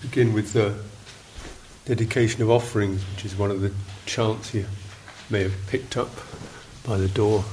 begin with the dedication of offerings, which is one of the chants you may have picked up by the door.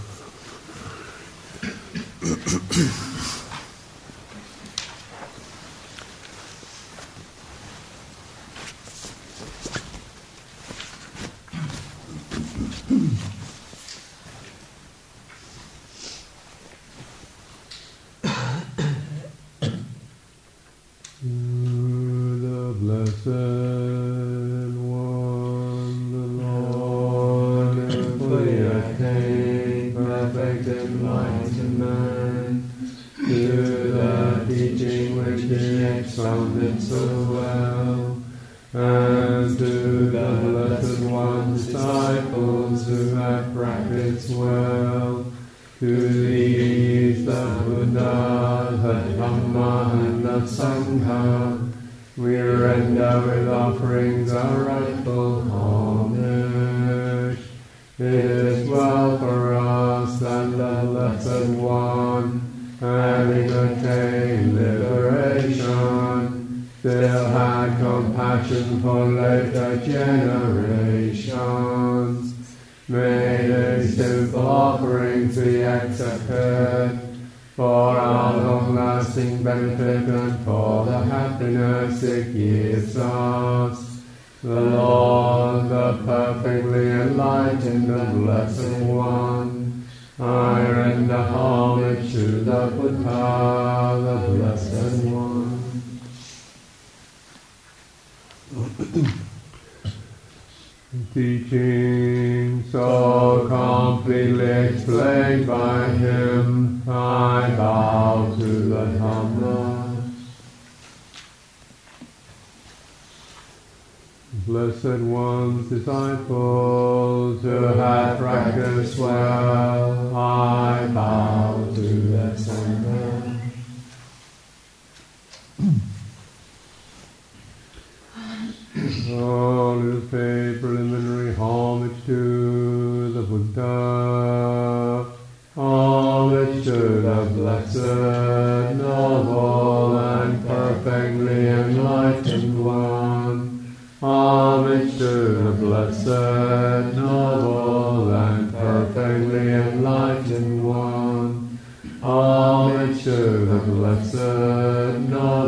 nectar, blessed, noble, and perfectly enlightened one. All nature, the blessed, noble.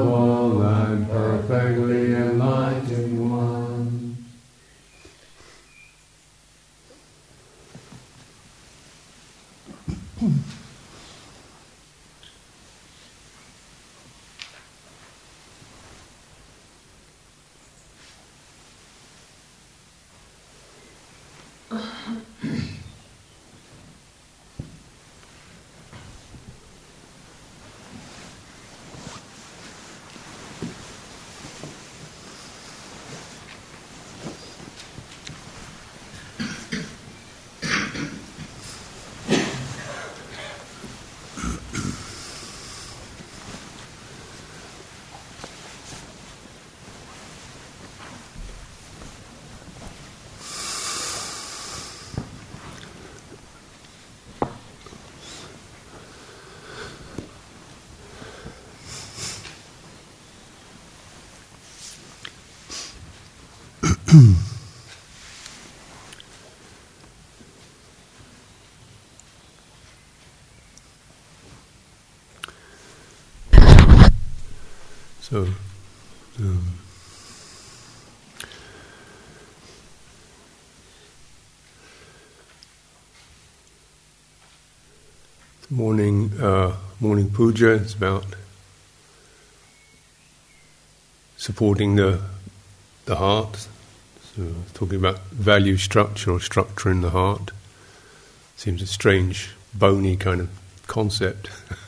So, um, morning uh, morning puja is about supporting the the heart, so talking about value structure or structure in the heart seems a strange, bony kind of concept.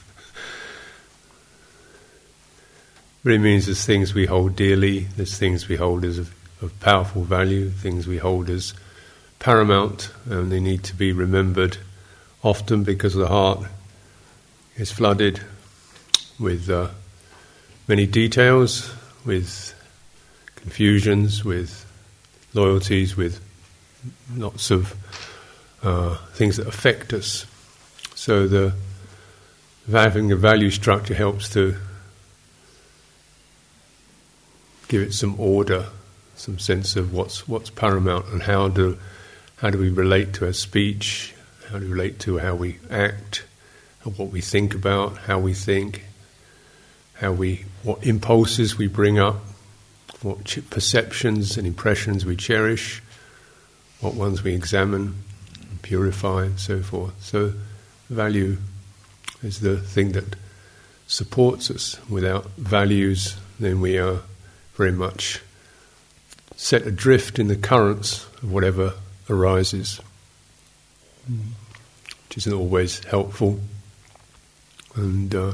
but it means there's things we hold dearly, there's things we hold as of, of powerful value, things we hold as paramount, and they need to be remembered often because the heart is flooded with uh, many details, with confusions, with loyalties, with lots of uh, things that affect us. So the having a value structure helps to give it some order, some sense of what's what's paramount and how do how do we relate to our speech, how do we relate to how we act, what we think about, how we think, how we what impulses we bring up, what perceptions and impressions we cherish, what ones we examine, purify, and so forth. So, value is the thing that supports us. Without values, then we are very much set adrift in the currents of whatever arises, which isn't always helpful. And uh,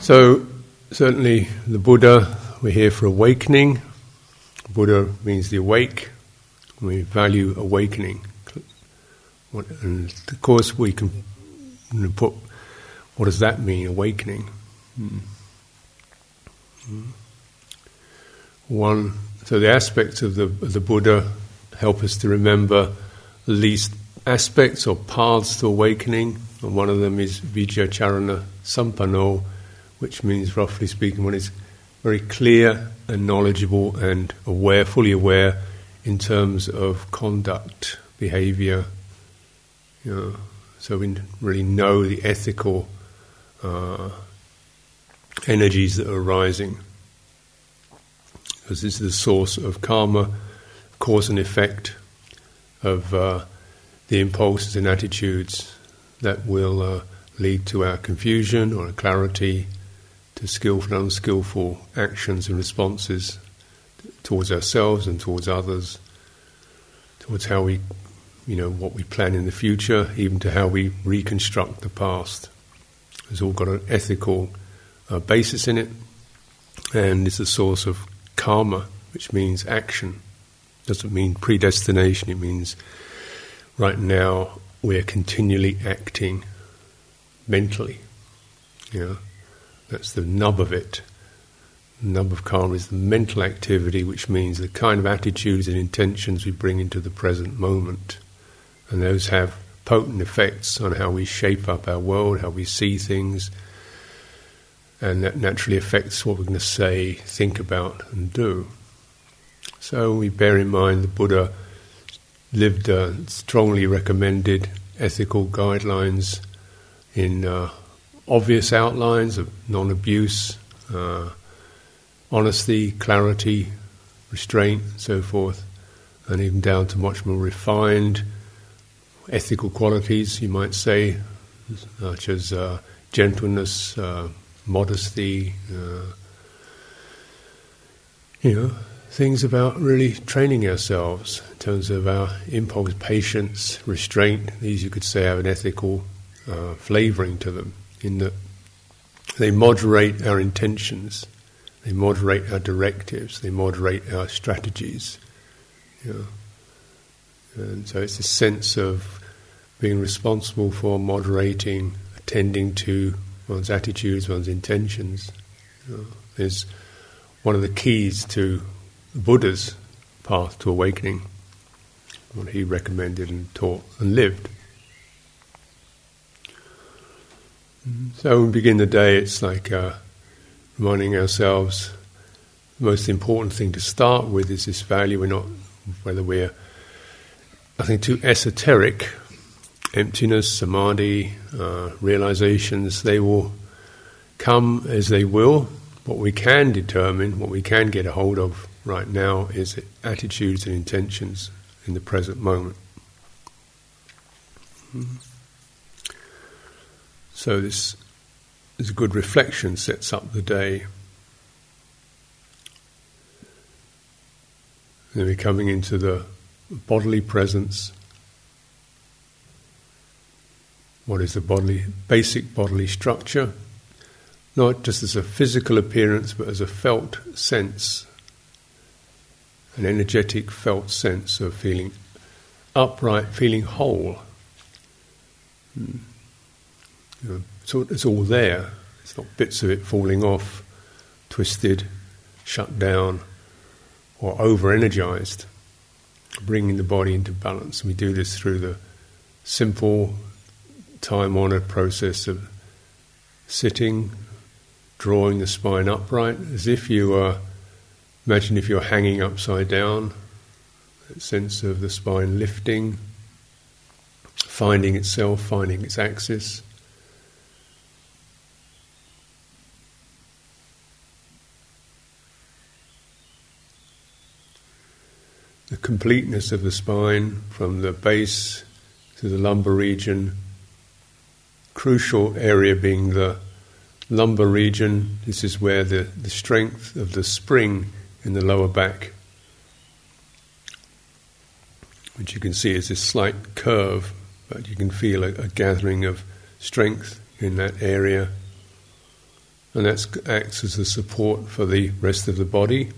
so, certainly, the Buddha, we're here for awakening. Buddha means the awake. We value awakening. And of course, we can put what does that mean, awakening? Hmm. Hmm. One, so the aspects of the, the Buddha help us to remember at least aspects or paths to awakening. And one of them is Vijjacharana Sampanno, which means, roughly speaking, one is very clear and knowledgeable and aware, fully aware in terms of conduct, behavior. You know, so we really know the ethical uh, energies that are arising because this is the source of karma, cause and effect of uh, the impulses and attitudes that will uh, lead to our confusion or clarity, to skillful and unskillful actions and responses towards ourselves and towards others, towards how we, you know, what we plan in the future, even to how we reconstruct the past. It's all got an ethical uh, basis in it, and it's a source of karma, which means action. Doesn't mean predestination, it means right now we're continually acting mentally. Yeah, that's the nub of it. The nub of karma is the mental activity, which means the kind of attitudes and intentions we bring into the present moment. And those have potent effects on how we shape up our world, how we see things, and that naturally affects what we're going to say, think about, and do. So we bear in mind the Buddha lived uh, strongly recommended ethical guidelines in uh, obvious outlines of non abuse, uh, honesty, clarity, restraint, and so forth, and even down to much more refined ethical qualities, you might say, such as uh, gentleness uh, modesty, uh, you know, things about really training ourselves in terms of our impulse, patience, restraint. These you could say have an ethical uh, flavoring to them, in that they moderate our intentions, they moderate our directives, they moderate our strategies. You know. And so it's a sense of being responsible for moderating, attending to one's attitudes, one's intentions, is one of the keys to the Buddha's path to awakening, what he recommended and taught and lived. So when we begin the day, it's like uh, reminding ourselves the most important thing to start with is this value. We're not, whether we're, I think, too esoteric emptiness, samadhi, uh, realizations, they will come as they will. What we can determine, what we can get a hold of right now is attitudes and intentions in the present moment. Hmm. So this is a good reflection, sets up the day. Then we're coming into the bodily presence what is the bodily, basic bodily structure, not just as a physical appearance, but as a felt sense, an energetic felt sense of feeling upright, feeling whole. Hmm. You know, so it's all there. It's not bits of it falling off, twisted, shut down, or over energized. Bringing the body into balance. We do this through the simple time honored process of sitting, drawing the spine upright, as if you are, imagine if you're hanging upside down, that sense of the spine lifting, finding itself, finding its axis. The completeness of the spine from the base to the lumbar region, crucial area being the lumbar region. This is where the, the strength of the spring in the lower back, which you can see is this slight curve, but you can feel a, a gathering of strength in that area. And that acts as the support for the rest of the body.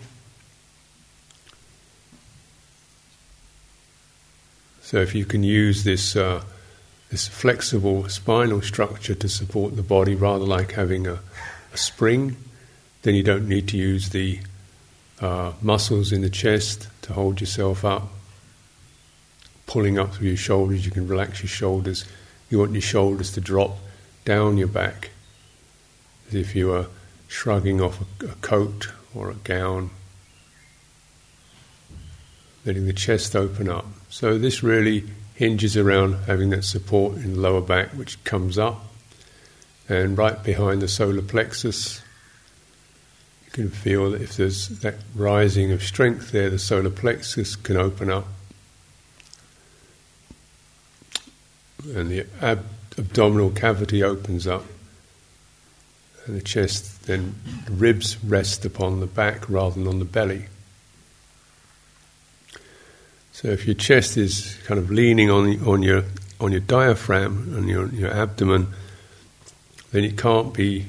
So if you can use this uh, this flexible spinal structure to support the body, rather like having a, a spring, then you don't need to use the uh, muscles in the chest to hold yourself up. Pulling up through your shoulders, you can relax your shoulders. You want your shoulders to drop down your back, as if you were shrugging off a, a coat or a gown letting the chest open up. So this really hinges around having that support in the lower back, which comes up, and right behind the solar plexus. You can feel that if there's that rising of strength there, the solar plexus can open up, and the ab- abdominal cavity opens up, and the chest then the ribs rest upon the back rather than on the belly. So if your chest is kind of leaning on on your on your diaphragm and your your abdomen, then it can't be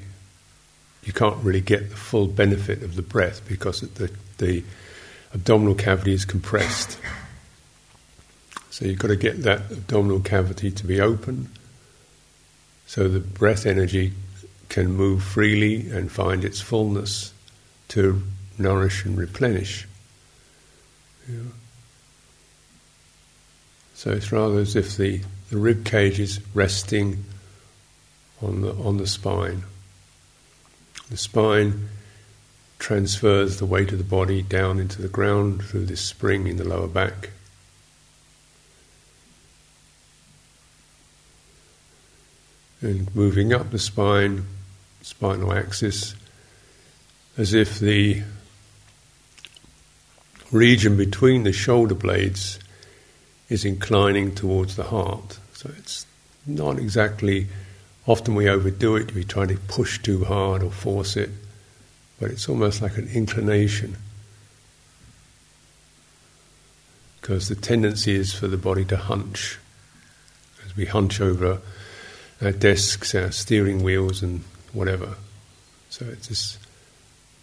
you can't really get the full benefit of the breath because the the abdominal cavity is compressed. So you've got to get that abdominal cavity to be open so the breath energy can move freely and find its fullness to nourish and replenish. So it's rather as if the, the rib cage is resting on the, on the spine. The spine transfers the weight of the body down into the ground through this spring in the lower back. And moving up the spine, spinal axis, as if the region between the shoulder blades is inclining towards the heart. So it's not exactly, often we overdo it, we try to push too hard or force it, but it's almost like an inclination. Because the tendency is for the body to hunch. As we hunch over our desks, our steering wheels, and whatever. So it's this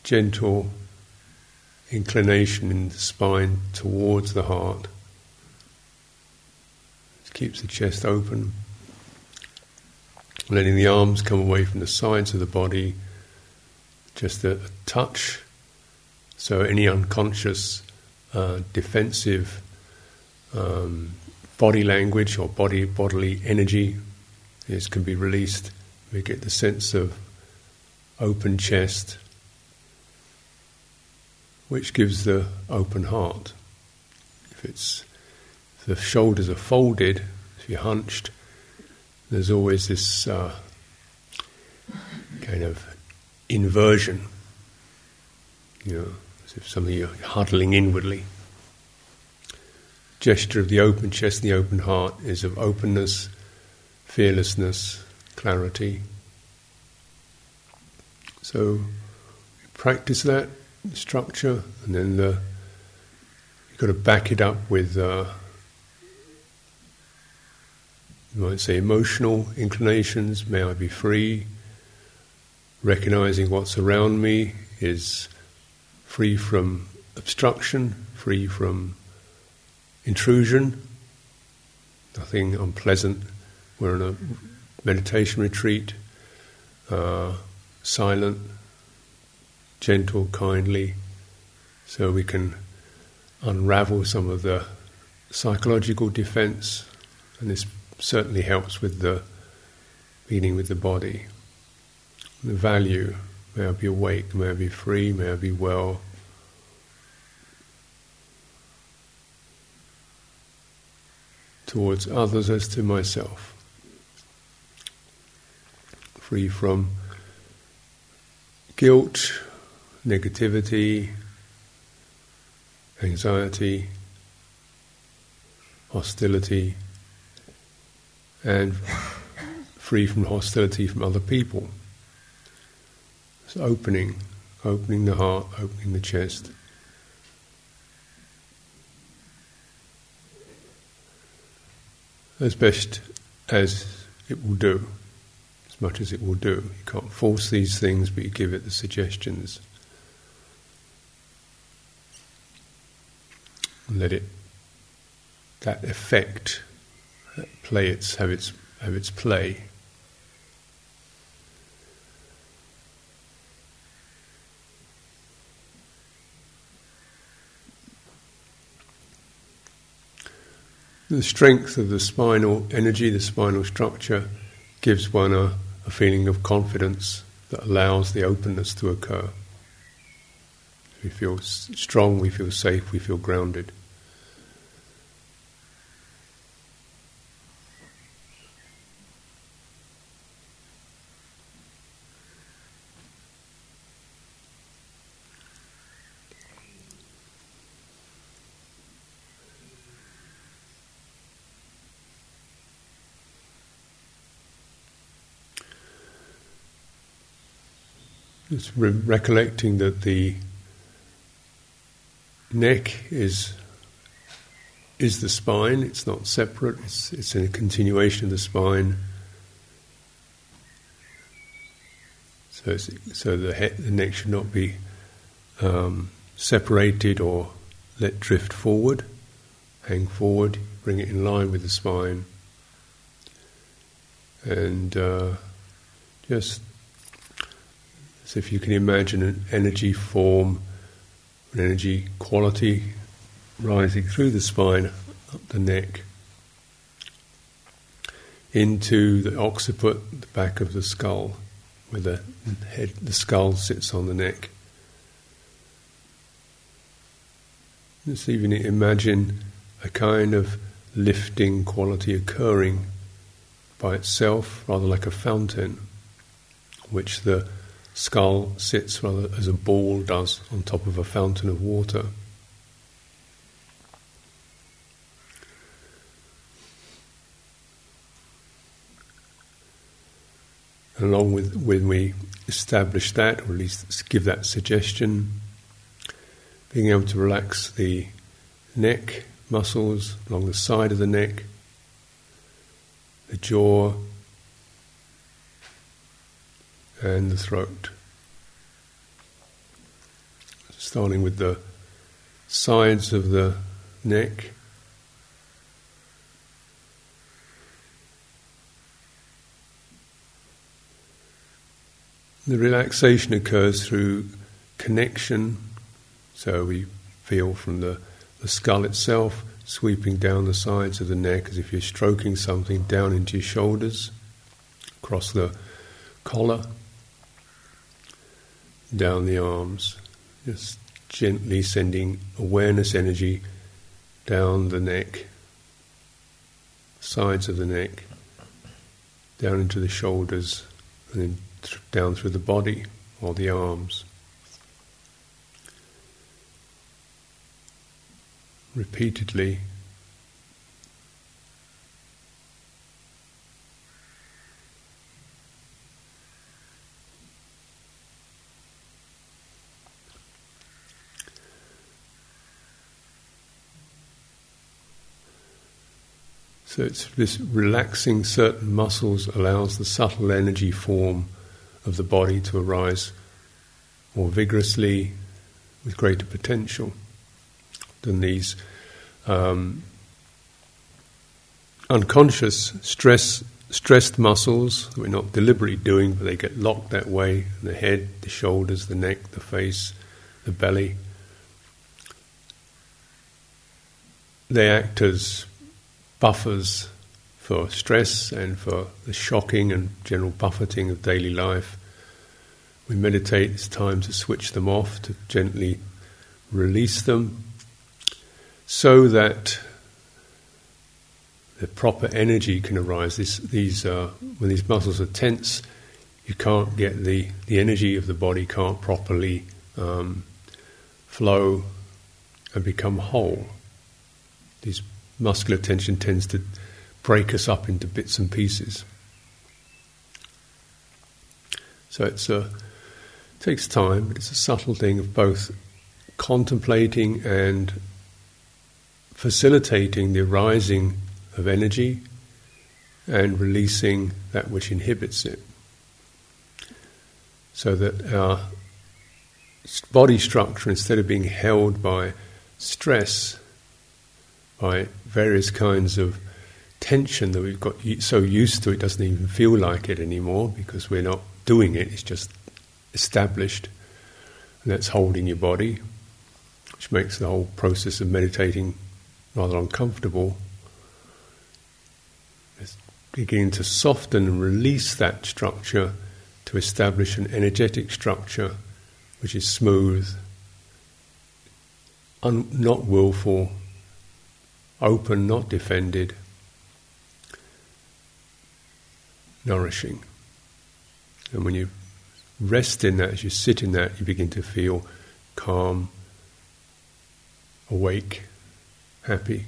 gentle inclination in the spine towards the heart keeps the chest open, letting the arms come away from the sides of the body, just a, a touch. So any unconscious, uh, defensive um, body language or body bodily energy is can be released. We get the sense of open chest, which gives the open heart. If it's the shoulders are folded, if you're hunched, there's always this uh, kind of inversion, you know, as if something you're huddling inwardly. Gesture of the open chest and the open heart is of openness, fearlessness, clarity. So practice that structure, and then the, you've got to back it up with. Uh, you might say emotional inclinations, may I be free. Recognizing what's around me is free from obstruction, free from intrusion, nothing unpleasant. We're in a meditation retreat, uh, silent, gentle, kindly, so we can unravel some of the psychological defense and this certainly helps with the beginning with the body. The value, may I be awake, may I be free, may I be well. Towards others as to myself. Free from guilt, negativity, anxiety, hostility, and free from hostility from other people. So opening, opening the heart, opening the chest. As best as it will do, as much as it will do. You can't force these things, but you give it the suggestions. And let it, that effect, play its, have its, have its play. The strength of the spinal energy, the spinal structure, gives one a, a feeling of confidence that allows the openness to occur. We feel strong, we feel safe, we feel grounded. Just re- recollecting that the neck is is the spine. It's not separate. It's it's a continuation of the spine. So so the head, the neck should not be um, separated or let drift forward. Hang forward. Bring it in line with the spine. And uh, just so if you can imagine an energy form, an energy quality rising through the spine, up the neck, into the occiput, the back of the skull, where the head, the skull sits on the neck. Just even imagine a kind of lifting quality occurring by itself, rather like a fountain, which the skull sits rather as a ball does on top of a fountain of water. along with when we establish that, or at least give that suggestion, being able to relax the neck muscles along the side of the neck, the jaw, and the throat. Starting with the sides of the neck. The relaxation occurs through connection, so we feel from the, the skull itself sweeping down the sides of the neck as if you're stroking something down into your shoulders, across the collar down the arms, just gently sending awareness energy down the neck, sides of the neck, down into the shoulders, and then th- down through the body or the arms. Repeatedly So it's this relaxing certain muscles allows the subtle energy form of the body to arise more vigorously with greater potential than these um, unconscious stress stressed muscles that we're not deliberately doing, but they get locked that way. The head, the shoulders, the neck, the face, the belly. They act as buffers for stress and for the shocking and general buffeting of daily life. We meditate, it's time to switch them off, to gently release them, so that the proper energy can arise. This, these, uh, when these muscles are tense, you can't get the, the energy of the body can't properly um, flow and become whole. This muscular tension tends to break us up into bits and pieces. So it's a, it takes time, it's a subtle thing of both contemplating and facilitating the arising of energy and releasing that which inhibits it. So that our body structure, instead of being held by stress, by various kinds of tension that we've got so used to, it doesn't even feel like it anymore because we're not doing it, it's just established. And that's holding your body, which makes the whole process of meditating rather uncomfortable. It's beginning to soften and release that structure to establish an energetic structure which is smooth, un- not willful, open, not defended, nourishing. And when you rest in that, as you sit in that, you begin to feel calm, awake, happy.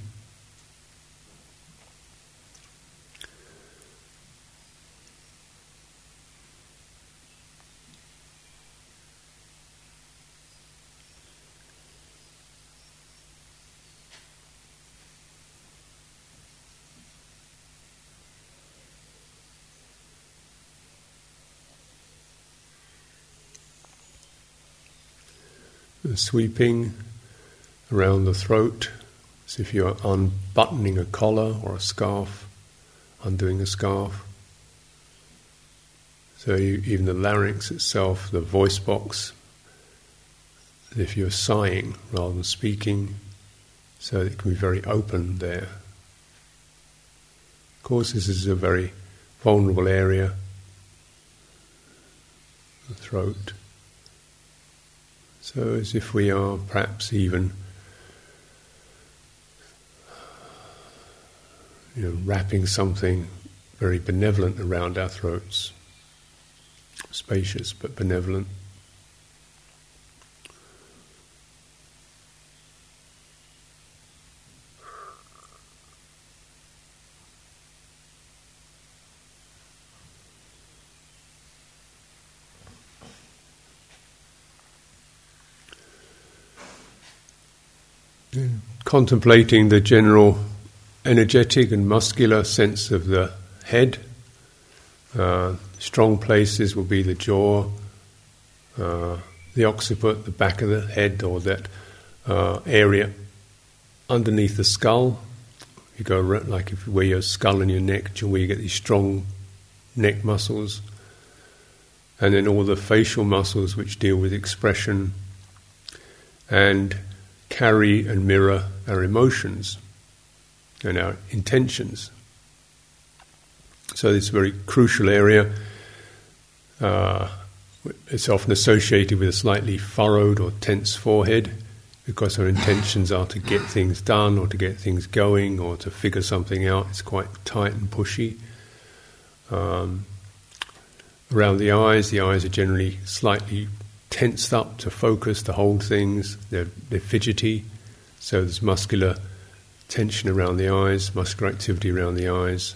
Sweeping around the throat as if you're unbuttoning a collar or a scarf, undoing a scarf. So you, even the larynx itself, the voice box, as if you're sighing rather than speaking, so it can be very open there. Of course, this is a very vulnerable area, the throat. So, as if we are perhaps even you know, wrapping something very benevolent around our throats, spacious but benevolent. Contemplating the general energetic and muscular sense of the head. Uh, strong places will be the jaw, uh, the occiput, the back of the head, or that uh, area underneath the skull. You go like if you wear your skull and your neck, where you get these strong neck muscles, and then all the facial muscles which deal with expression and carry and mirror our emotions and our intentions. So this very crucial area. Uh, it's often associated with a slightly furrowed or tense forehead because our intentions are to get things done or to get things going or to figure something out. It's quite tight and pushy. Um, around the eyes, the eyes are generally slightly tensed up to focus, to hold things. They're, they're fidgety, so there's muscular tension around the eyes, muscular activity around the eyes.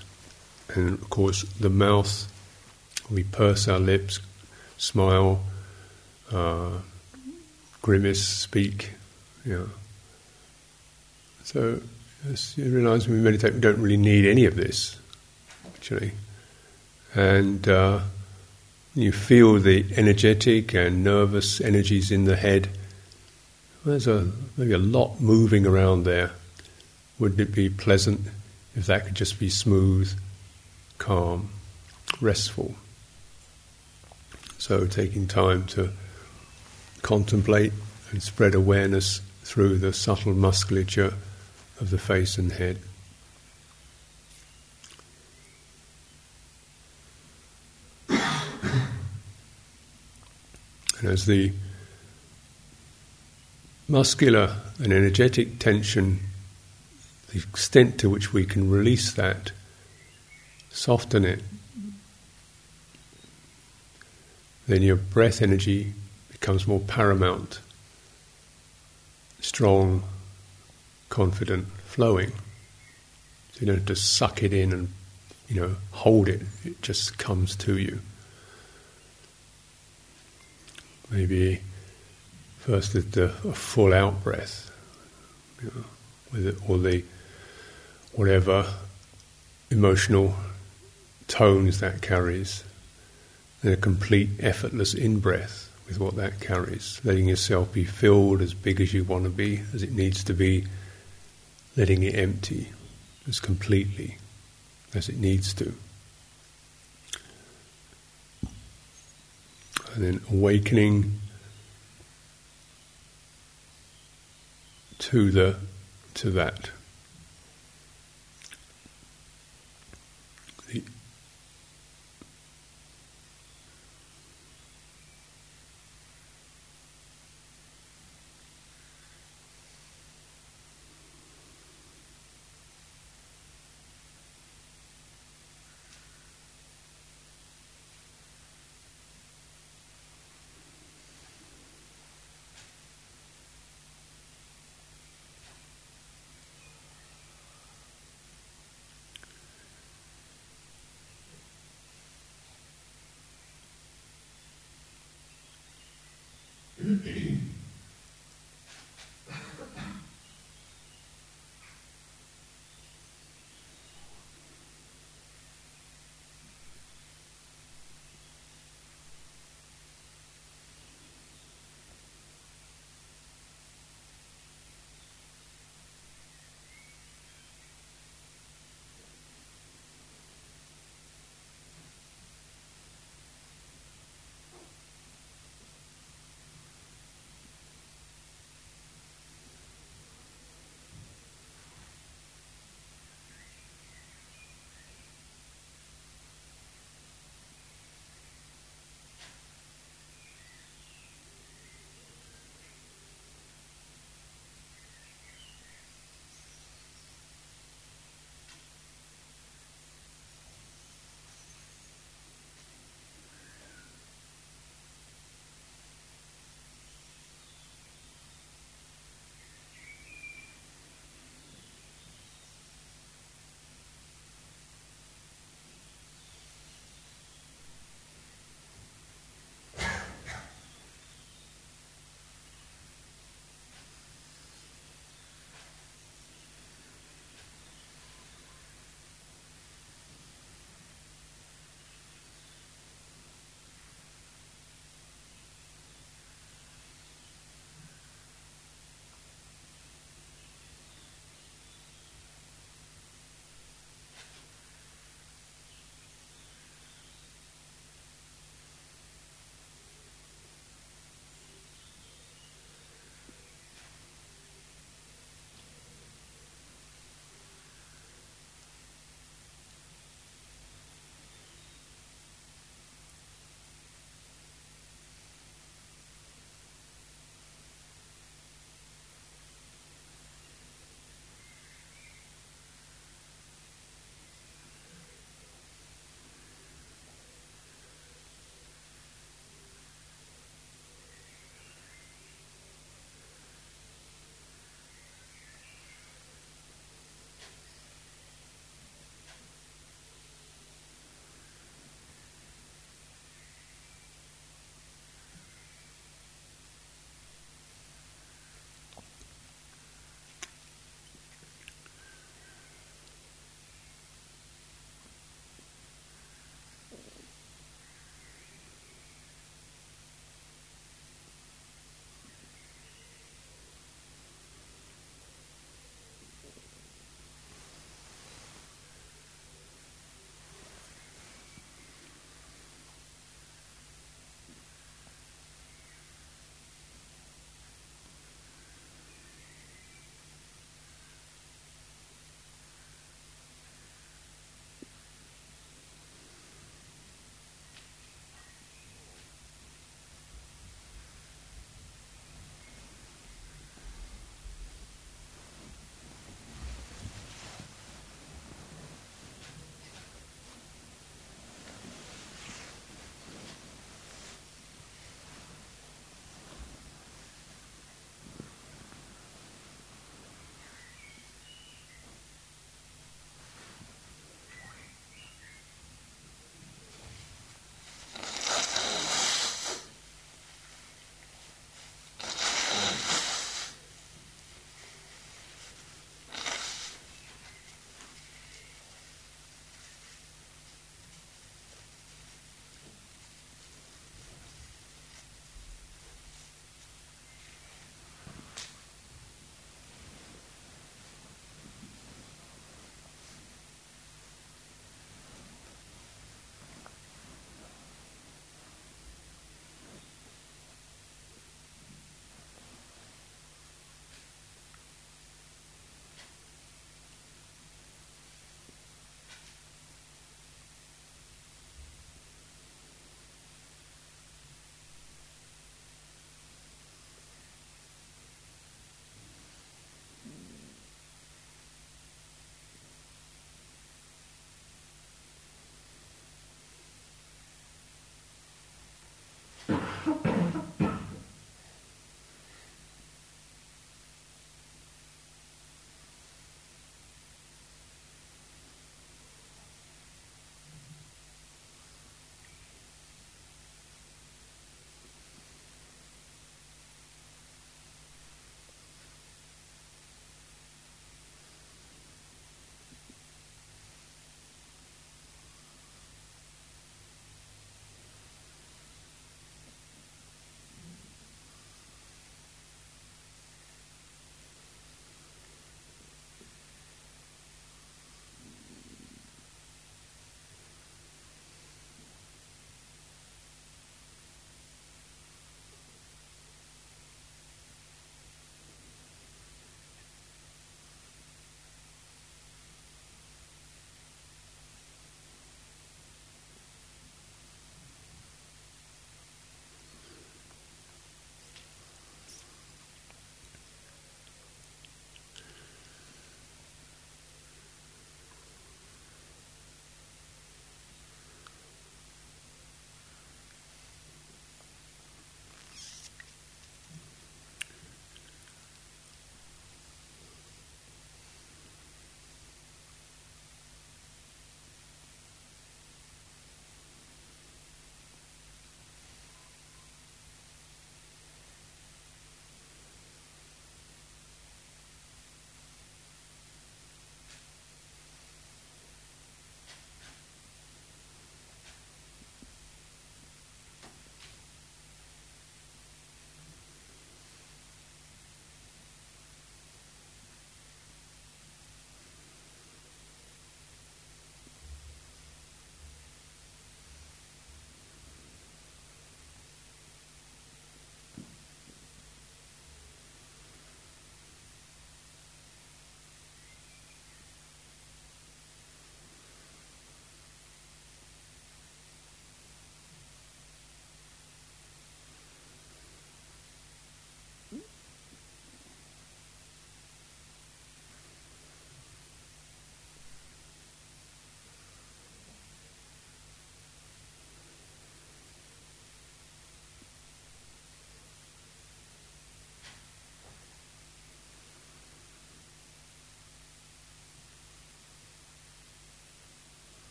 And of course, the mouth, we purse our lips, smile, uh, grimace, speak. Yeah. So, as you realize when we meditate, we don't really need any of this, actually. And uh, you feel the energetic and nervous energies in the head. There's a, maybe a lot moving around there. Wouldn't it be pleasant if that could just be smooth, calm, restful? So, taking time to contemplate and spread awareness through the subtle musculature of the face and head. And as the muscular and energetic tension, the extent to which we can release that, soften it, then your breath energy becomes more paramount, strong, confident, flowing. So you don't have to suck it in and you know hold it; it just comes to you. Maybe first with the full out breath, you know, with it, or the whatever emotional tones that carries and a complete effortless in breath with what that carries, letting yourself be filled as big as you want to be, as it needs to be, letting it empty as completely as it needs to. And then awakening to the to that.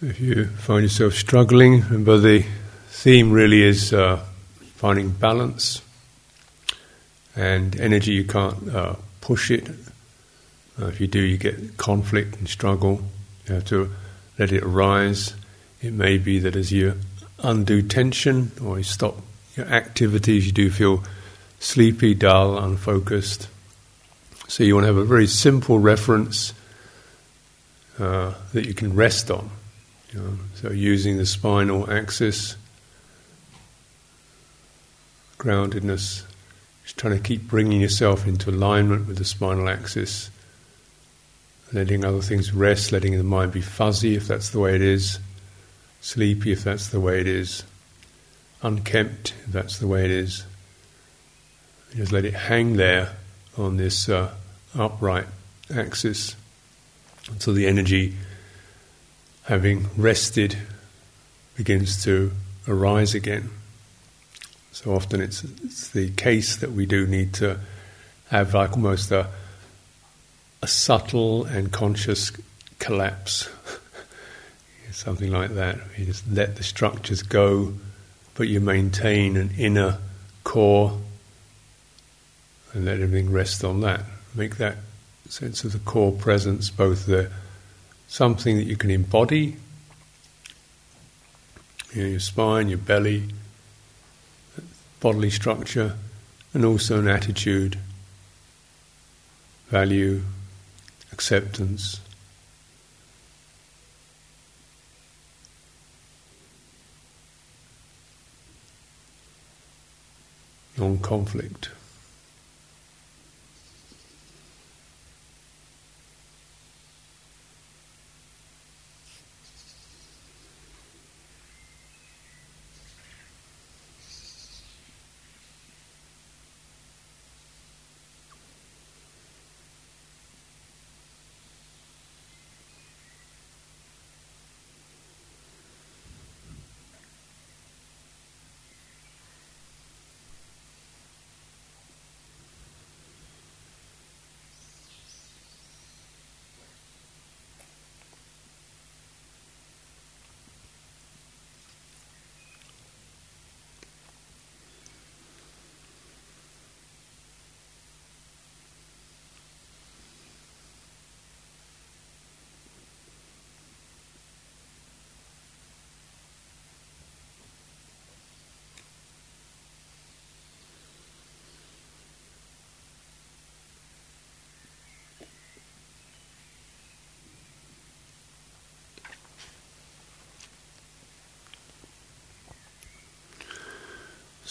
If you find yourself struggling, remember the theme really is uh, finding balance and energy. You can't uh, push it. Uh, if you do, you get conflict and struggle. You have to let it arise. It may be that as you undo tension or you stop your activities, you do feel sleepy, dull, unfocused. So you want to have a very simple reference uh, that you can rest on. You know, so using the spinal axis, groundedness, just trying to keep bringing yourself into alignment with the spinal axis, letting other things rest, letting the mind be fuzzy if that's the way it is, sleepy if that's the way it is, unkempt if that's the way it is. Just let it hang there on this uh, upright axis until the energy having rested, begins to arise again. So often it's, it's the case that we do need to have like almost a, a subtle and conscious collapse. Something like that. You just let the structures go, but you maintain an inner core and let everything rest on that. Make that sense of the core presence both the something that you can embody, you know, your spine, your belly, bodily structure, and also an attitude, value, acceptance. Non conflict.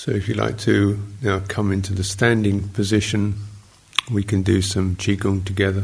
So, if you like to now come into the standing position, we can do some Qigong together.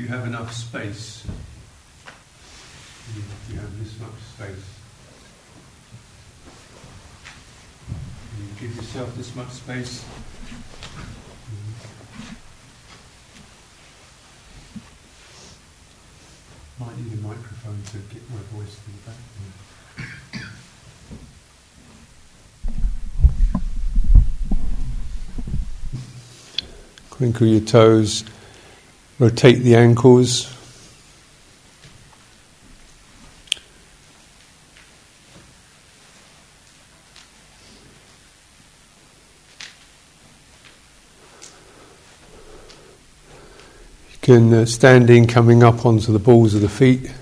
You have enough space? You have this much space? You give yourself this much space? Mm-hmm. Might need a microphone to get my voice to the back. Crinkle your toes. Rotate the ankles. You can uh, standing, coming up onto the balls of the feet.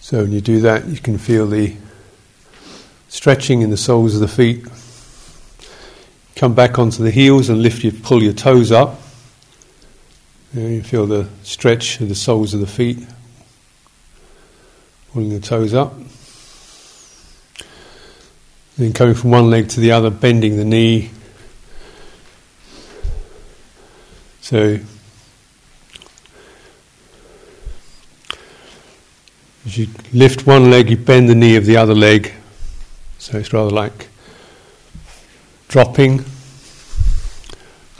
So when you do that, you can feel the stretching in the soles of the feet. Come back onto the heels and lift your, pull your toes up. you feel the stretch of the soles of the feet, pulling the toes up. Then coming from one leg to the other, bending the knee. So As you lift one leg, you bend the knee of the other leg. So it's rather like dropping,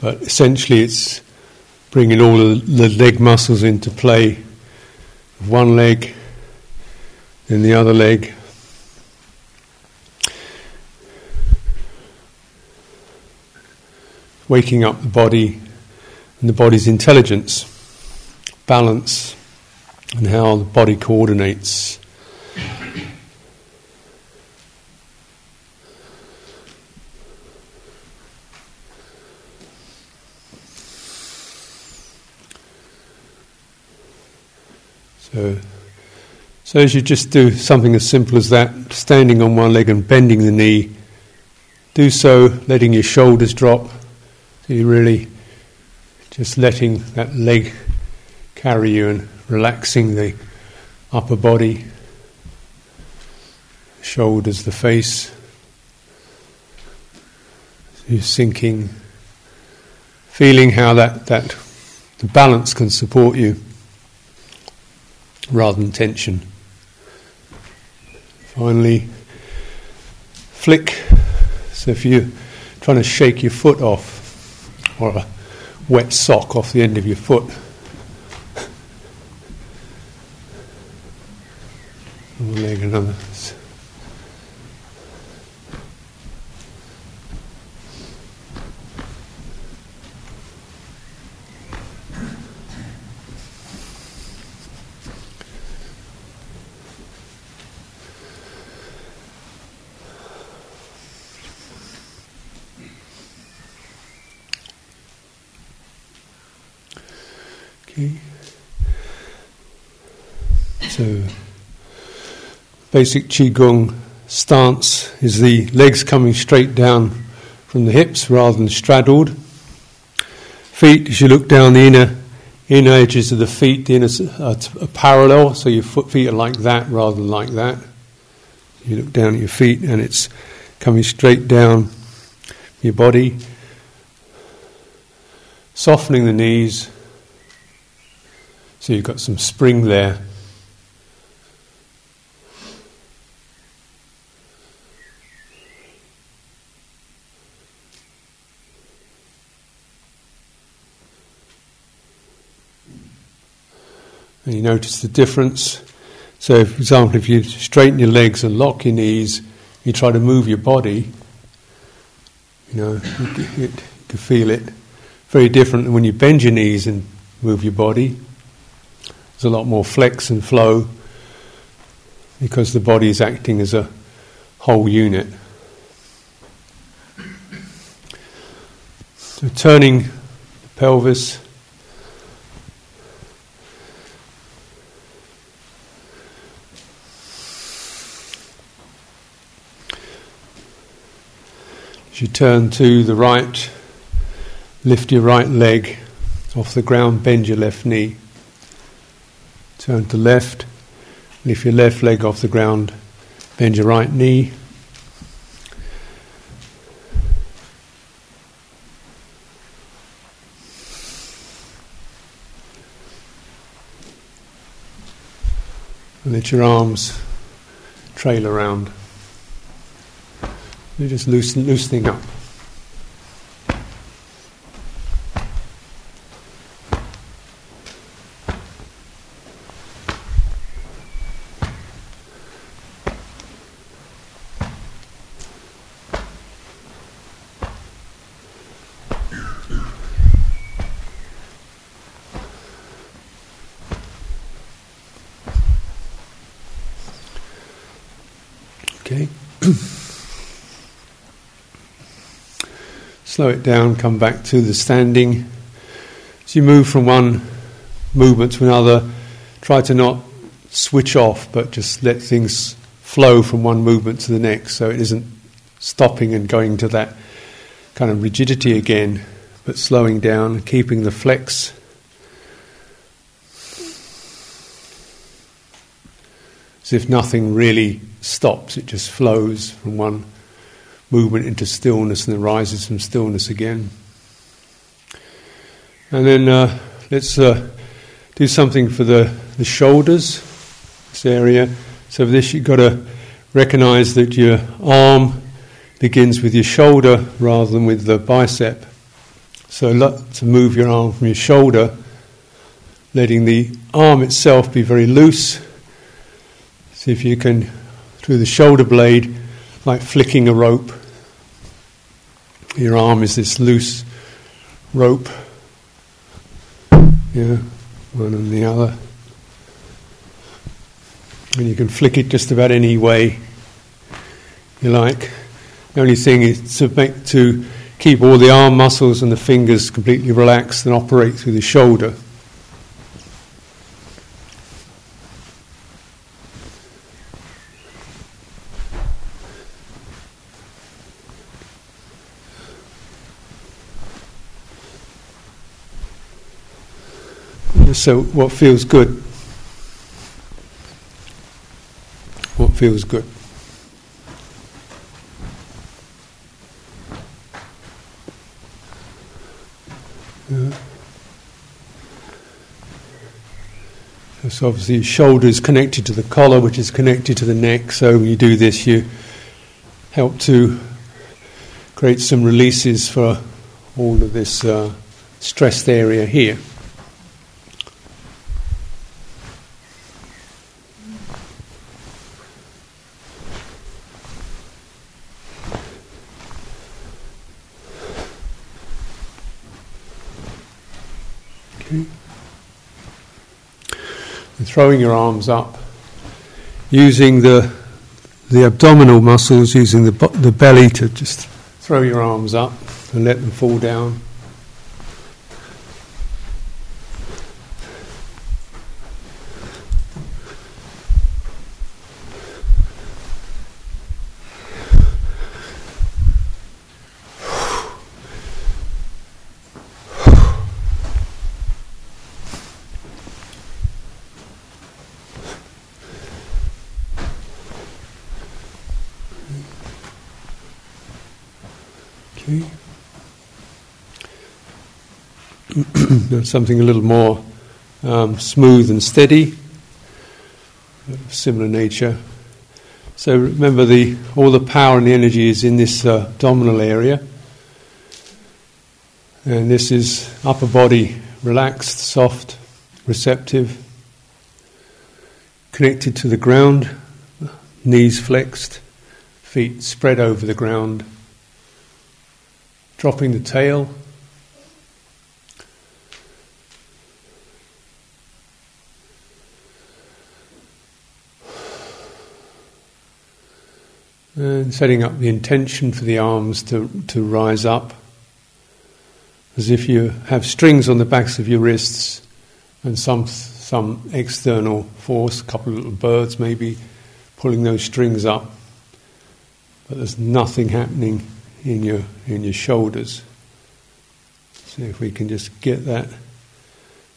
but essentially it's bringing all the leg muscles into play. One leg, then the other leg. Waking up the body and the body's intelligence, balance and how the body coordinates. So, so as you just do something as simple as that, standing on one leg and bending the knee, do so letting your shoulders drop. So you're really just letting that leg carry you and relaxing the upper body, shoulders, the face. You're sinking, feeling how that, that the balance can support you rather than tension. Finally, flick. So if you're trying to shake your foot off, or a wet sock off the end of your foot, leg another. Okay. So basic Qigong stance is the legs coming straight down from the hips rather than straddled. Feet, as you look down the inner inner edges of the feet, the inner are, uh, are parallel, so your foot feet are like that rather than like that. You look down at your feet and it's coming straight down your body, softening the knees, so you've got some spring there. And you notice the difference. So, for example, if you straighten your legs and lock your knees, you try to move your body, you know, you, you can feel it. Very different than when you bend your knees and move your body. There's a lot more flex and flow because the body is acting as a whole unit. So, turning the pelvis You turn to the right, lift your right leg off the ground, bend your left knee. Turn to the left, lift your left leg off the ground, bend your right knee. And let your arms trail around. You're just loosen, loosening up. Slow it down, come back to the standing. As you move from one movement to another, try to not switch off, but just let things flow from one movement to the next so it isn't stopping and going to that kind of rigidity again, but slowing down, keeping the flex. As if nothing really stops, it just flows from one movement into stillness and then rises from stillness again. And then uh, let's uh, do something for the, the shoulders, this area. So, for this, you've got to recognize that your arm begins with your shoulder rather than with the bicep. So, to move your arm from your shoulder, letting the arm itself be very loose. See if you can, through the shoulder blade, like flicking a rope. Your arm is this loose rope. Yeah, one and the other. And you can flick it just about any way you like. The only thing is to make to keep all the arm muscles and the fingers completely relaxed and operate through the shoulder. So, what feels good? What feels good? Yeah. So obviously, your shoulder is connected to the collar, which is connected to the neck. So when you do this, you help to create some releases for all of this uh, stressed area here. Throwing your arms up, using the the abdominal muscles, using the the belly to just throw your arms up and let them fall down. Something a little more um, smooth and steady, similar nature. So remember, the all the power and the energy is in this uh, abdominal area, and this is upper body relaxed, soft, receptive, connected to the ground, knees flexed, feet spread over the ground, dropping the tail And setting up the intention for the arms to, to rise up, as if you have strings on the backs of your wrists and some, some external force, a couple of little birds maybe pulling those strings up, but there's nothing happening in your, in your shoulders. So if we can just get that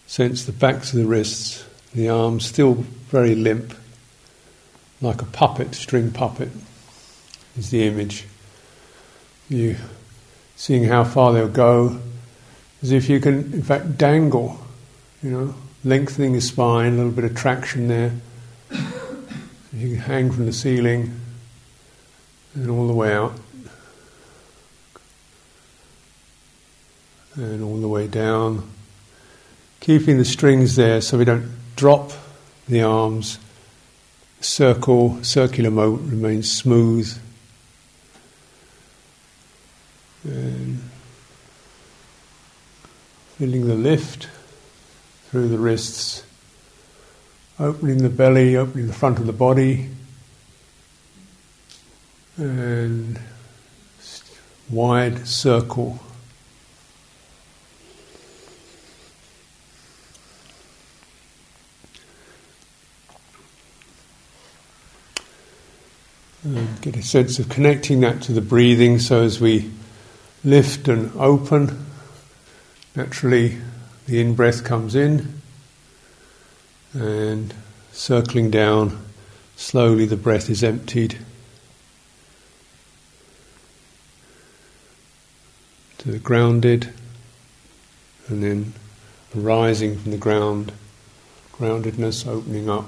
sense the backs of the wrists, the arms still very limp, like a puppet, string puppet is the image. You seeing how far they'll go, as if you can, in fact, dangle, you know, lengthening the spine, a little bit of traction there. You can hang from the ceiling and all the way out. And all the way down. Keeping the strings there so we don't drop the arms. Circle, circular motion remains smooth and feeling the lift through the wrists, opening the belly, opening the front of the body, and wide circle. And get a sense of connecting that to the breathing so as we lift and open, naturally the in breath comes in and circling down, slowly the breath is emptied. To the grounded, and then rising from the ground, groundedness opening up.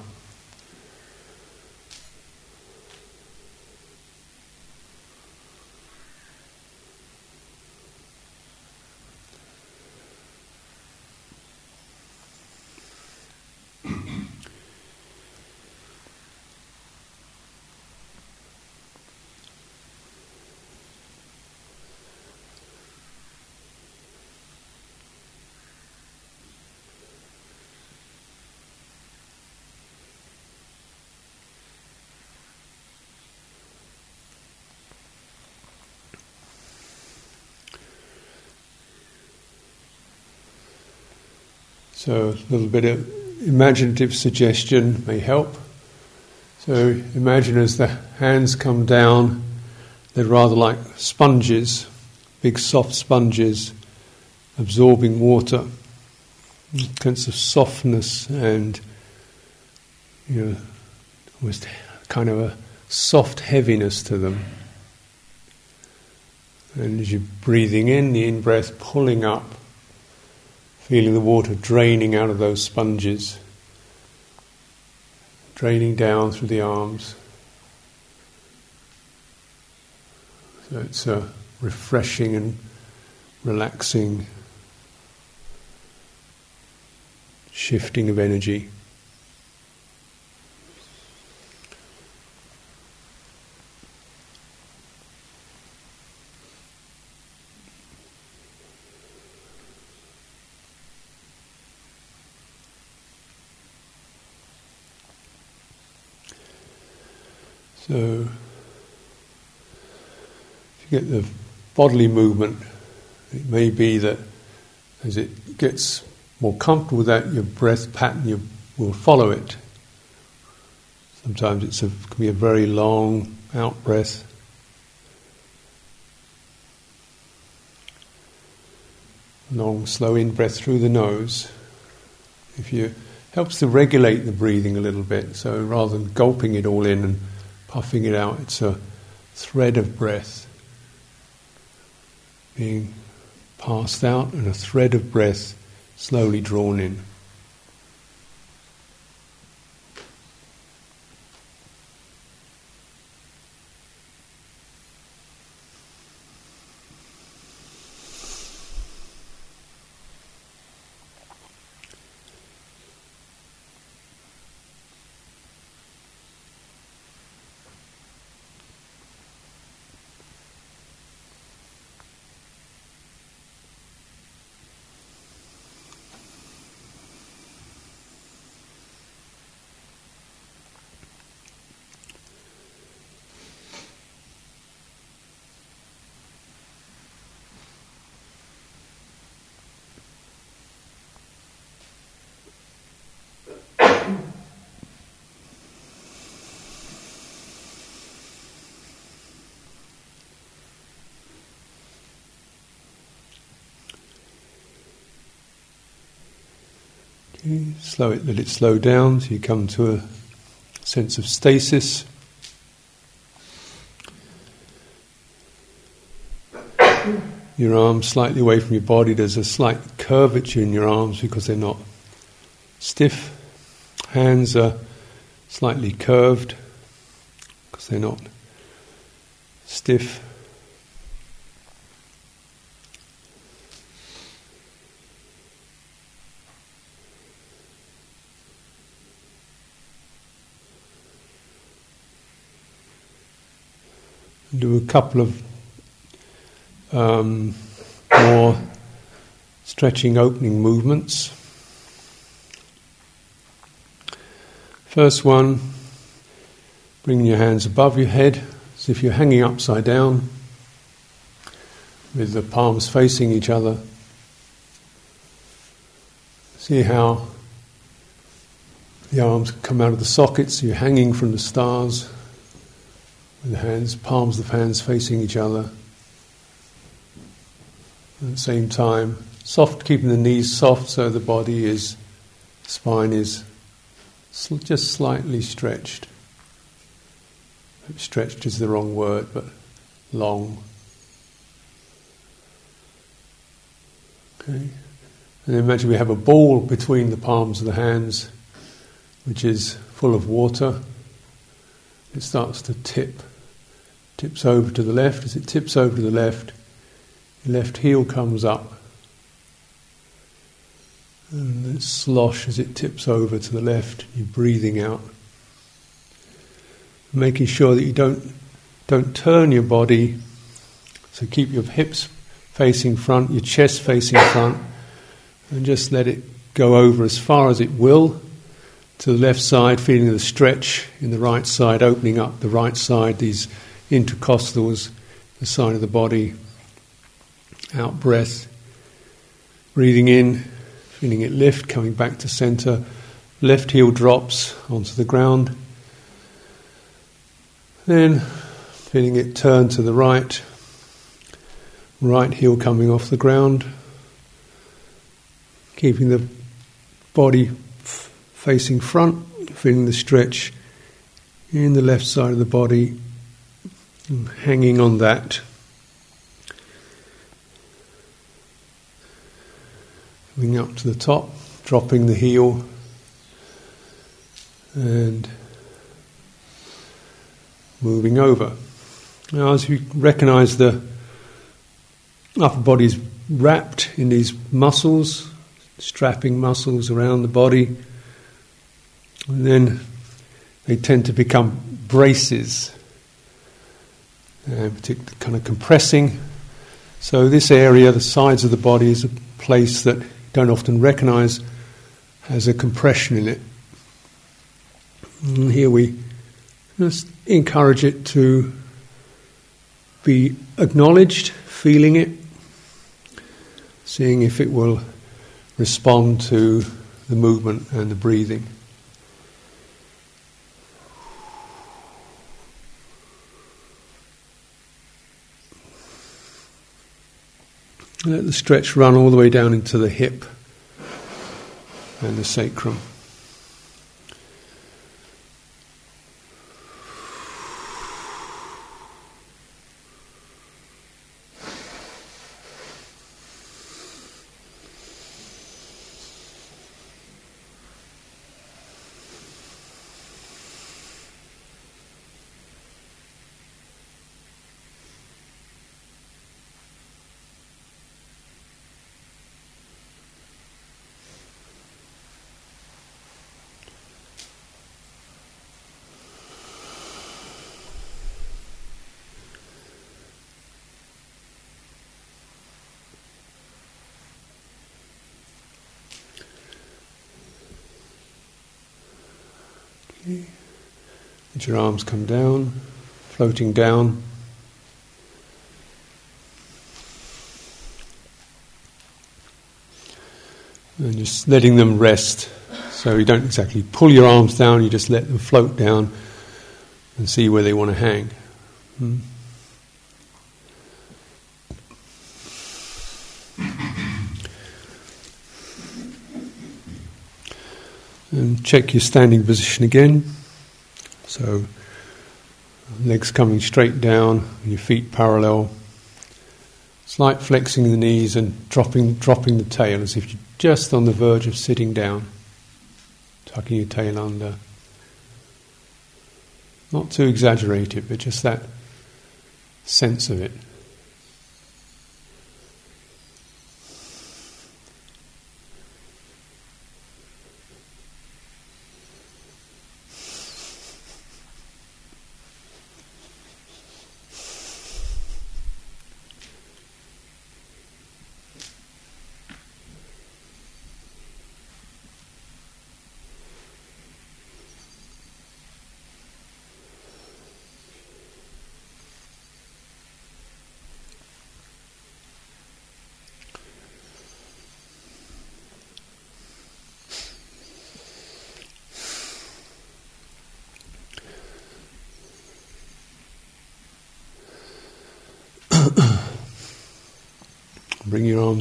So, a little bit of imaginative suggestion may help. So, imagine as the hands come down, they're rather like sponges, big soft sponges absorbing water. A sense of softness and, you know, almost kind of a soft heaviness to them. And as you're breathing in, the in breath pulling up feeling the water draining out of those sponges, draining down through the arms. So it's a refreshing and relaxing shifting of energy. So, if you get the bodily movement, it may be that as it gets more comfortable with that, your breath pattern you will follow it. Sometimes it can be a very long out breath. Long, slow in breath through the nose. If you helps to regulate the breathing a little bit, so rather than gulping it all in and puffing it out. It's a thread of breath being passed out and a thread of breath slowly drawn in. Slow it, let it slow down so you come to a sense of stasis. Your arms slightly away from your body, there's a slight curvature in your arms because they're not stiff. Hands are slightly curved because they're not stiff. Do a couple of um, more stretching opening movements. First one, bringing your hands above your head, as if you're hanging upside down with the palms facing each other. See how the arms come out of the sockets, you're hanging from the stars the hands, palms of the hands facing each other. At the same time, soft, keeping the knees soft so the body is, spine is just slightly stretched. Stretched is the wrong word, but long. Okay. And imagine we have a ball between the palms of the hands, which is full of water. It starts to tip, tips over to the left. As it tips over to the left, your left heel comes up. And it slosh as it tips over to the left, you're breathing out. Making sure that you don't, don't turn your body, so keep your hips facing front, your chest facing front, and just let it go over as far as it will to the left side, feeling the stretch in the right side, opening up the right side, these intercostals, the side of the body. Out breath. Breathing in, feeling it lift, coming back to center. Left heel drops onto the ground. Then feeling it turn to the right. Right heel coming off the ground. Keeping the body f- facing front, feeling the stretch in the left side of the body, hanging on that. Coming up to the top, dropping the heel, and moving over. Now, as you recognize the upper body is wrapped in these muscles, strapping muscles around the body, and then they tend to become braces, uh, kind of compressing. So, this area, the sides of the body, is a place that you don't often recognize has a compression in it. And here we just encourage it to be acknowledged, feeling it, seeing if it will respond to the movement and the breathing. Let the stretch run all the way down into the hip and the sacrum. Your arms come down, floating down. And just letting them rest. So you don't exactly pull your arms down, you just let them float down and see where they want to hang. Hmm. And check your standing position again. So, legs coming straight down, your feet parallel. Slight flexing of the knees and dropping, dropping the tail as if you're just on the verge of sitting down. Tucking your tail under. Not too exaggerated, but just that sense of it.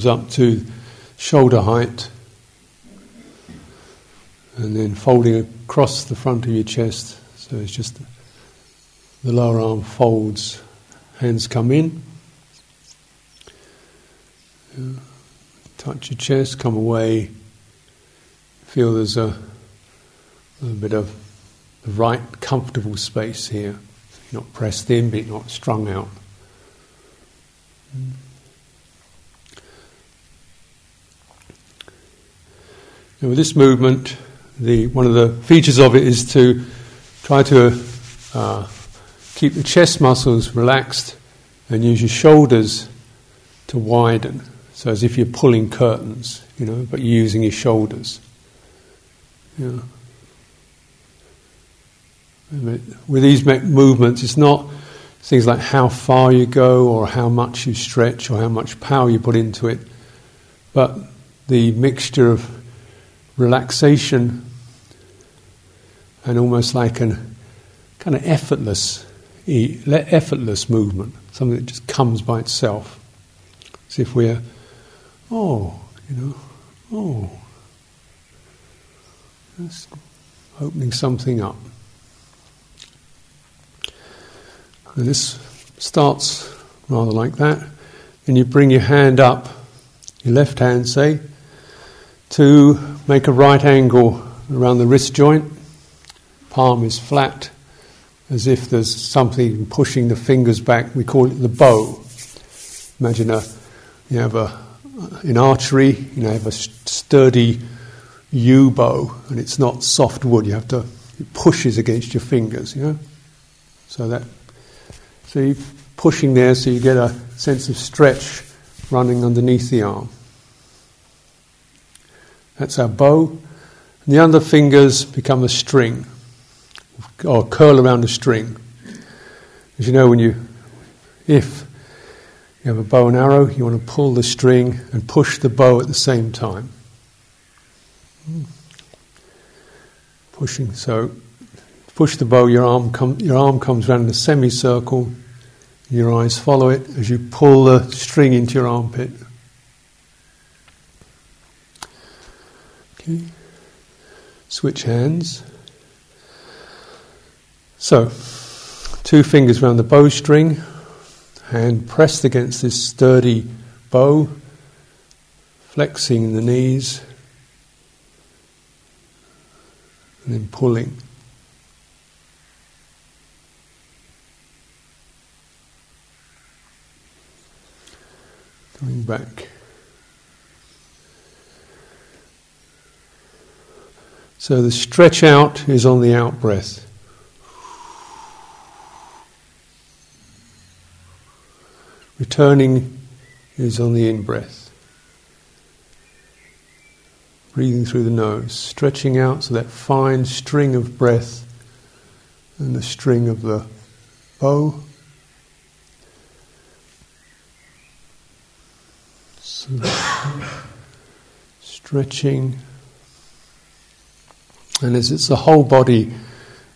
Arms up to shoulder height and then folding across the front of your chest. So it's just the lower arm folds, hands come in. Touch your chest, come away. Feel there's a, a bit of the right comfortable space here. You're not pressed in, but not strung out. And with this movement, the, one of the features of it is to try to uh, keep the chest muscles relaxed and use your shoulders to widen. So as if you're pulling curtains, you know, but you're using your shoulders. Yeah. With these movements, it's not things like how far you go or how much you stretch or how much power you put into it, but the mixture of relaxation and almost like an kind of effortless, effortless movement, something that just comes by itself. As if we're, oh, you know, oh, just opening something up. And this starts rather like that. And you bring your hand up, your left hand, say, to make a right angle around the wrist joint. Palm is flat, as if there's something pushing the fingers back. We call it the bow. Imagine a, you have a, in archery, you know, have a sturdy yew bow, and it's not soft wood. You have to, it pushes against your fingers, you know. So that so you're pushing there so you get a sense of stretch running underneath the arm. That's our bow. And the under fingers become a string, or curl around a string. As you know, when you, if you have a bow and arrow, you want to pull the string and push the bow at the same time. Pushing, so push the bow, your arm, com- your arm comes around in a semicircle, your eyes follow it as you pull the string into your armpit. Okay. Switch hands. So, two fingers around the bowstring, hand pressed against this sturdy bow, flexing the knees, and then pulling. Coming back. So the stretch out is on the out breath. Returning is on the in breath. Breathing through the nose, stretching out so that fine string of breath and the string of the bow So stretching. And as it's a whole body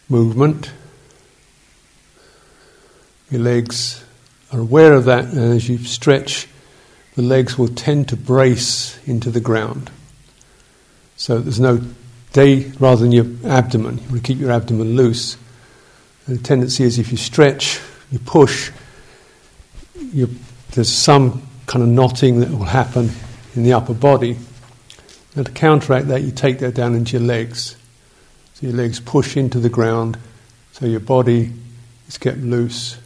movement, your legs are aware of that, and as you stretch, the legs will tend to brace into the ground. So there's no day rather than your abdomen. You want to keep your abdomen loose. And the tendency is if you stretch, you push, you, there's some kind of knotting that will happen in the upper body. And to counteract that, you take that down into your legs. So your legs push into the ground, so your body is kept loose.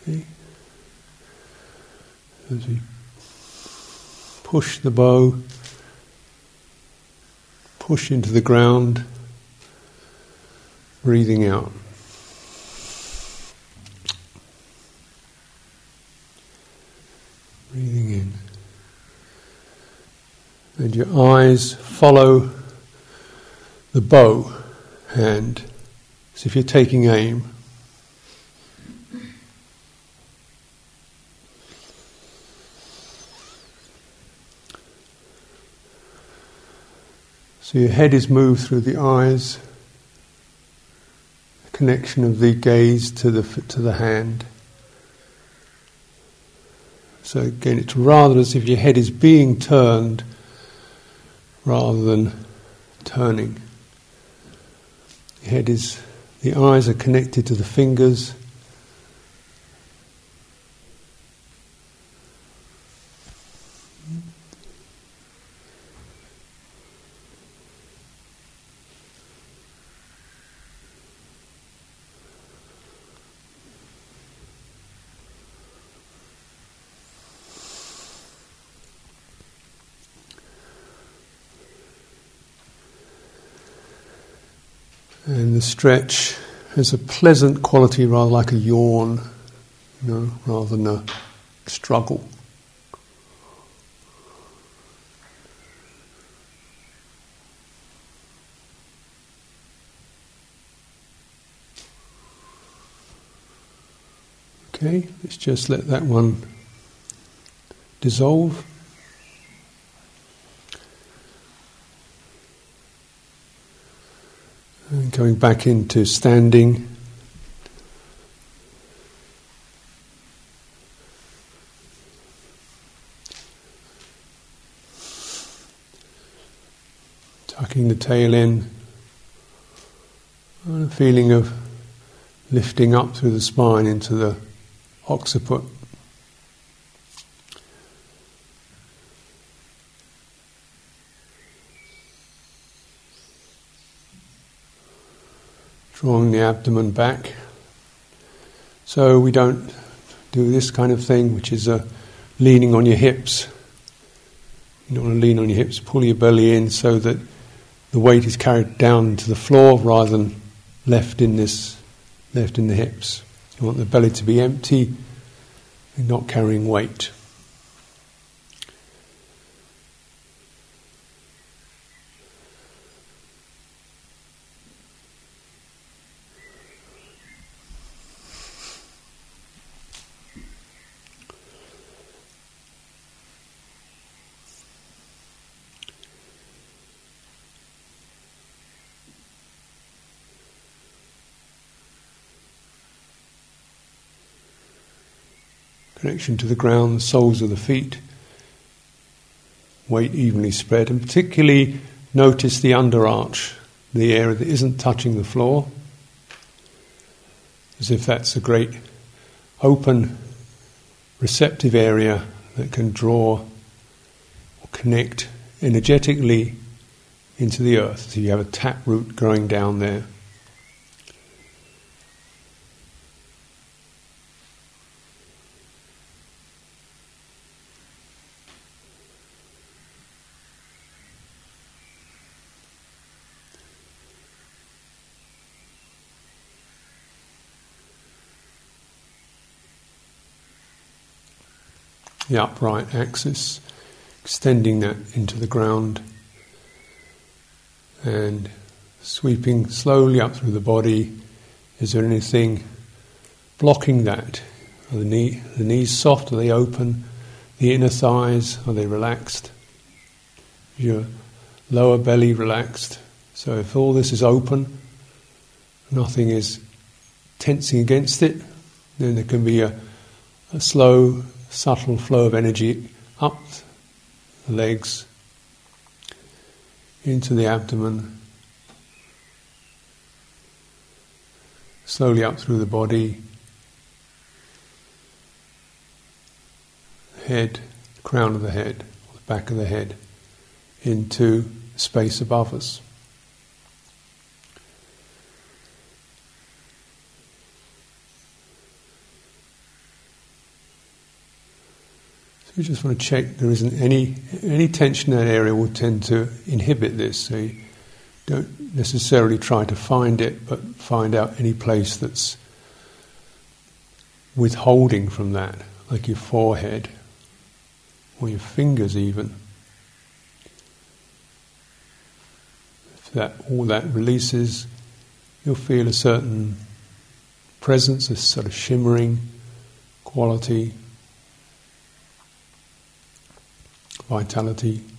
Okay? As we push the bow, push into the ground, breathing out. Breathing in. And your eyes follow the bow hand as if you're taking aim. So your head is moved through the eyes, the connection of the gaze to the to the hand. So again, it's rather as if your head is being turned rather than turning. Head is, the eyes are connected to the fingers. And the stretch has a pleasant quality, rather like a yawn, you know, rather than a struggle. Okay, let's just let that one dissolve. Going back into standing. Tucking the tail in. And a feeling of lifting up through the spine into the occiput. Drawing the abdomen back. So we don't do this kind of thing, which is uh, leaning on your hips. You don't want to lean on your hips, pull your belly in so that the weight is carried down to the floor rather than left in this, left in the hips. You want the belly to be empty and not carrying weight. Connection to the ground, the soles of the feet, weight evenly spread, and particularly notice the underarch, the area that isn't touching the floor, as if that's a great open, receptive area that can draw or connect energetically into the earth. So you have a tap root growing down there. The upright axis, extending that into the ground and sweeping slowly up through the body. Is there anything blocking that? Are the, knee, the knees soft? Are they open? The inner thighs, are they relaxed? Your lower belly relaxed. So if all this is open, nothing is tensing against it, then there can be a, a slow subtle flow of energy up the legs, into the abdomen, slowly up through the body, head, crown of the head, back of the head, into space above us. We just want to check there isn't any any tension in that area will tend to inhibit this. So you don't necessarily try to find it, but find out any place that's withholding from that, like your forehead or your fingers even. If that all that releases, you'll feel a certain presence, a sort of shimmering quality vitality.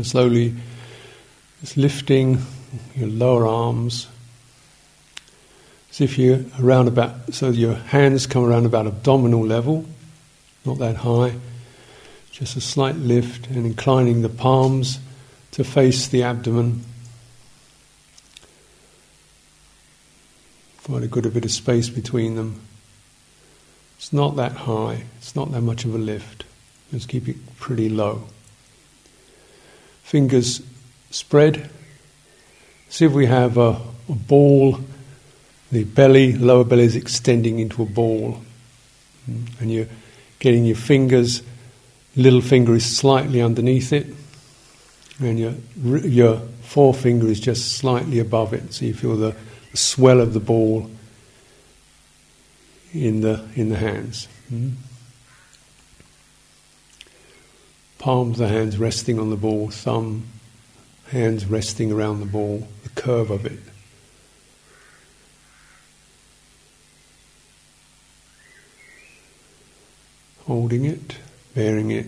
And slowly just lifting your lower arms as if you're around about, so your hands come around about abdominal level, not that high, just a slight lift and inclining the palms to face the abdomen. Quite a good bit of space between them. It's not that high, it's not that much of a lift. Just keep it pretty low. Fingers spread. See if we have a, a ball the belly, lower belly is extending into a ball. And you're getting your fingers, little finger is slightly underneath it, and your, your forefinger is just slightly above it. So you feel the, swell of the ball in the, in the hands. Hmm? Palms of the hands resting on the ball, thumb, hands resting around the ball, the curve of it. holding it, bearing it,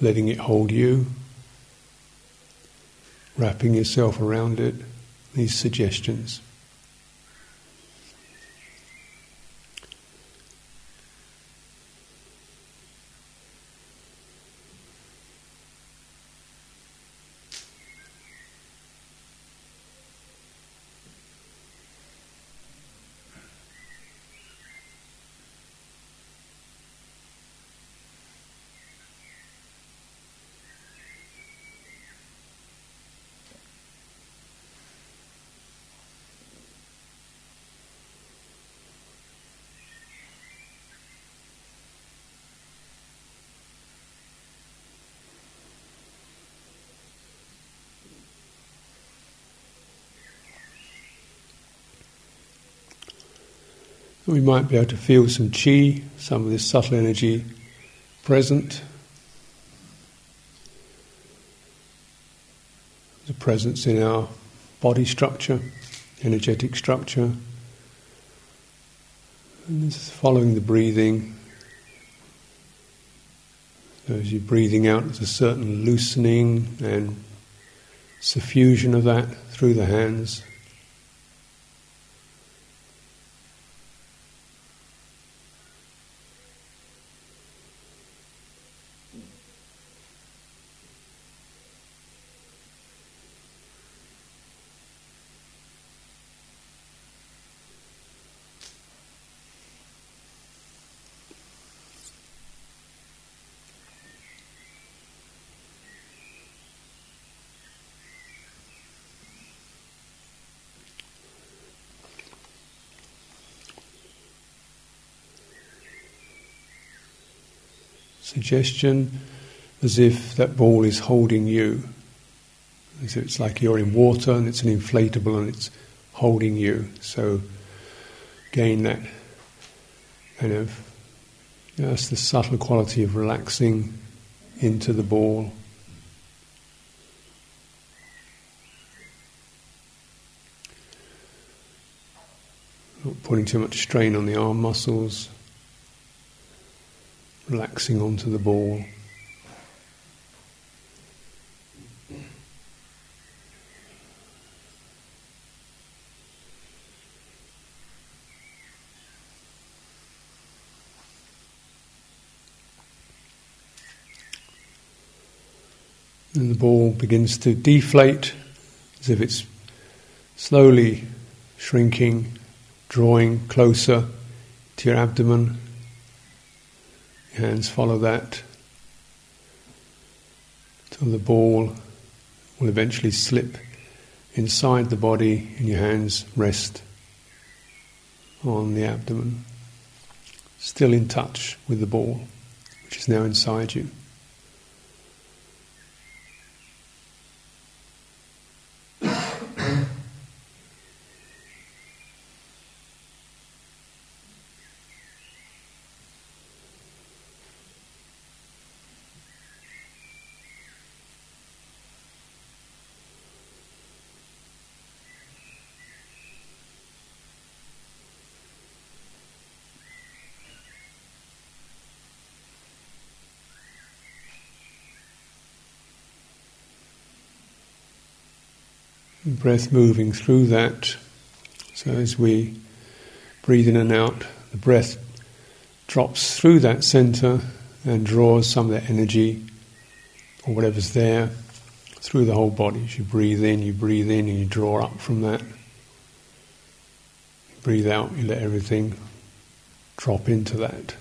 letting it hold you, wrapping yourself around it, these suggestions. We might be able to feel some chi, some of this subtle energy present. The presence in our body structure, energetic structure. And just following the breathing. So as you're breathing out, there's a certain loosening and suffusion of that through the hands. Suggestion as if that ball is holding you. As if it's like you're in water and it's an inflatable and it's holding you. So gain that kind of you know, that's the subtle quality of relaxing into the ball. Not putting too much strain on the arm muscles relaxing onto the ball. And the ball begins to deflate as if it's slowly shrinking, drawing closer to your abdomen hands follow that till the ball will eventually slip inside the body and your hands rest on the abdomen, still in touch with the ball, which is now inside you. Breath moving through that. So as we breathe in and out, the breath drops through that center and draws some of that energy or whatever's there through the whole body. As you breathe in, you breathe in and you draw up from that. breathe out, you let everything drop into that.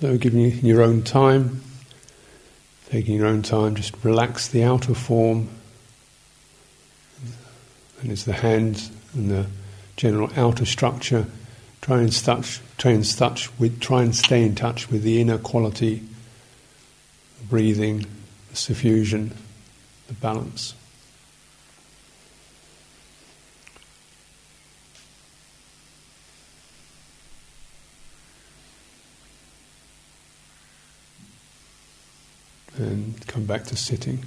So, giving you your own time, taking your own time, just relax the outer form, and it's the hands and the general outer structure. Try and touch, try and touch with, try and stay in touch with the inner quality, the breathing, the suffusion, the balance. and come back to sitting.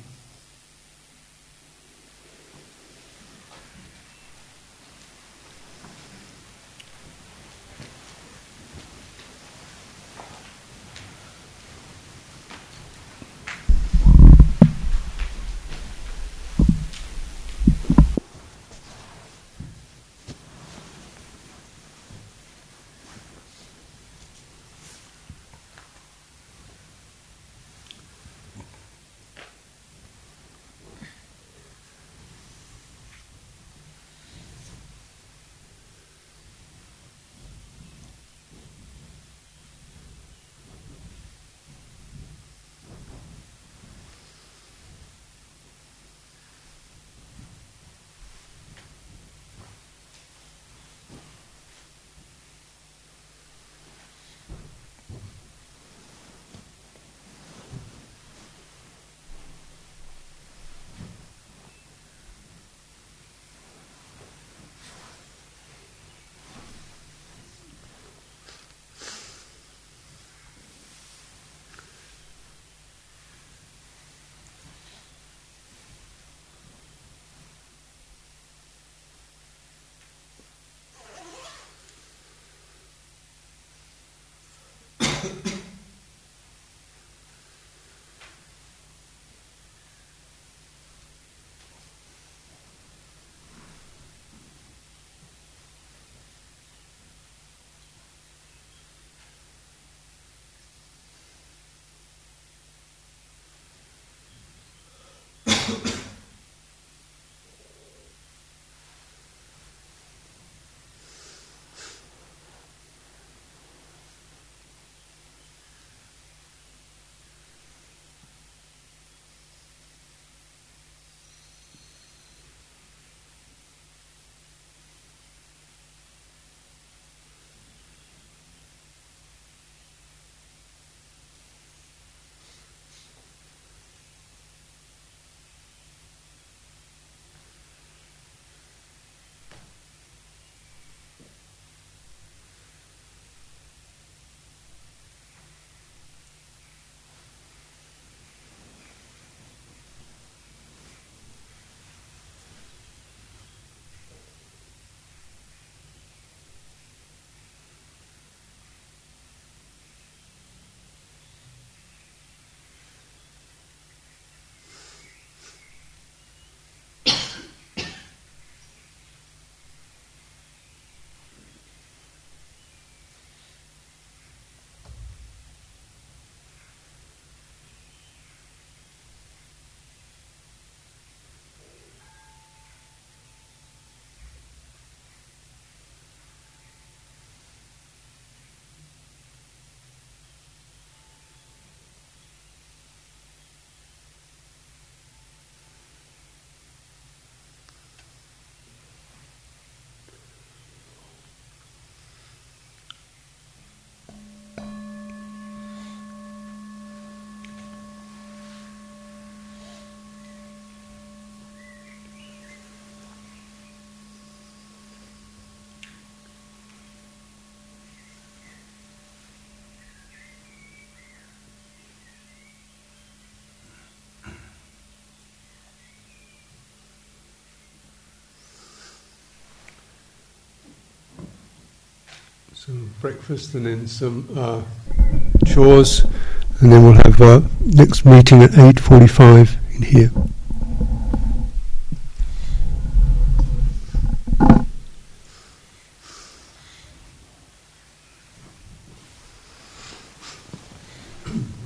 Some breakfast and then some uh, chores, and then we'll have our next meeting at 8.45 in here.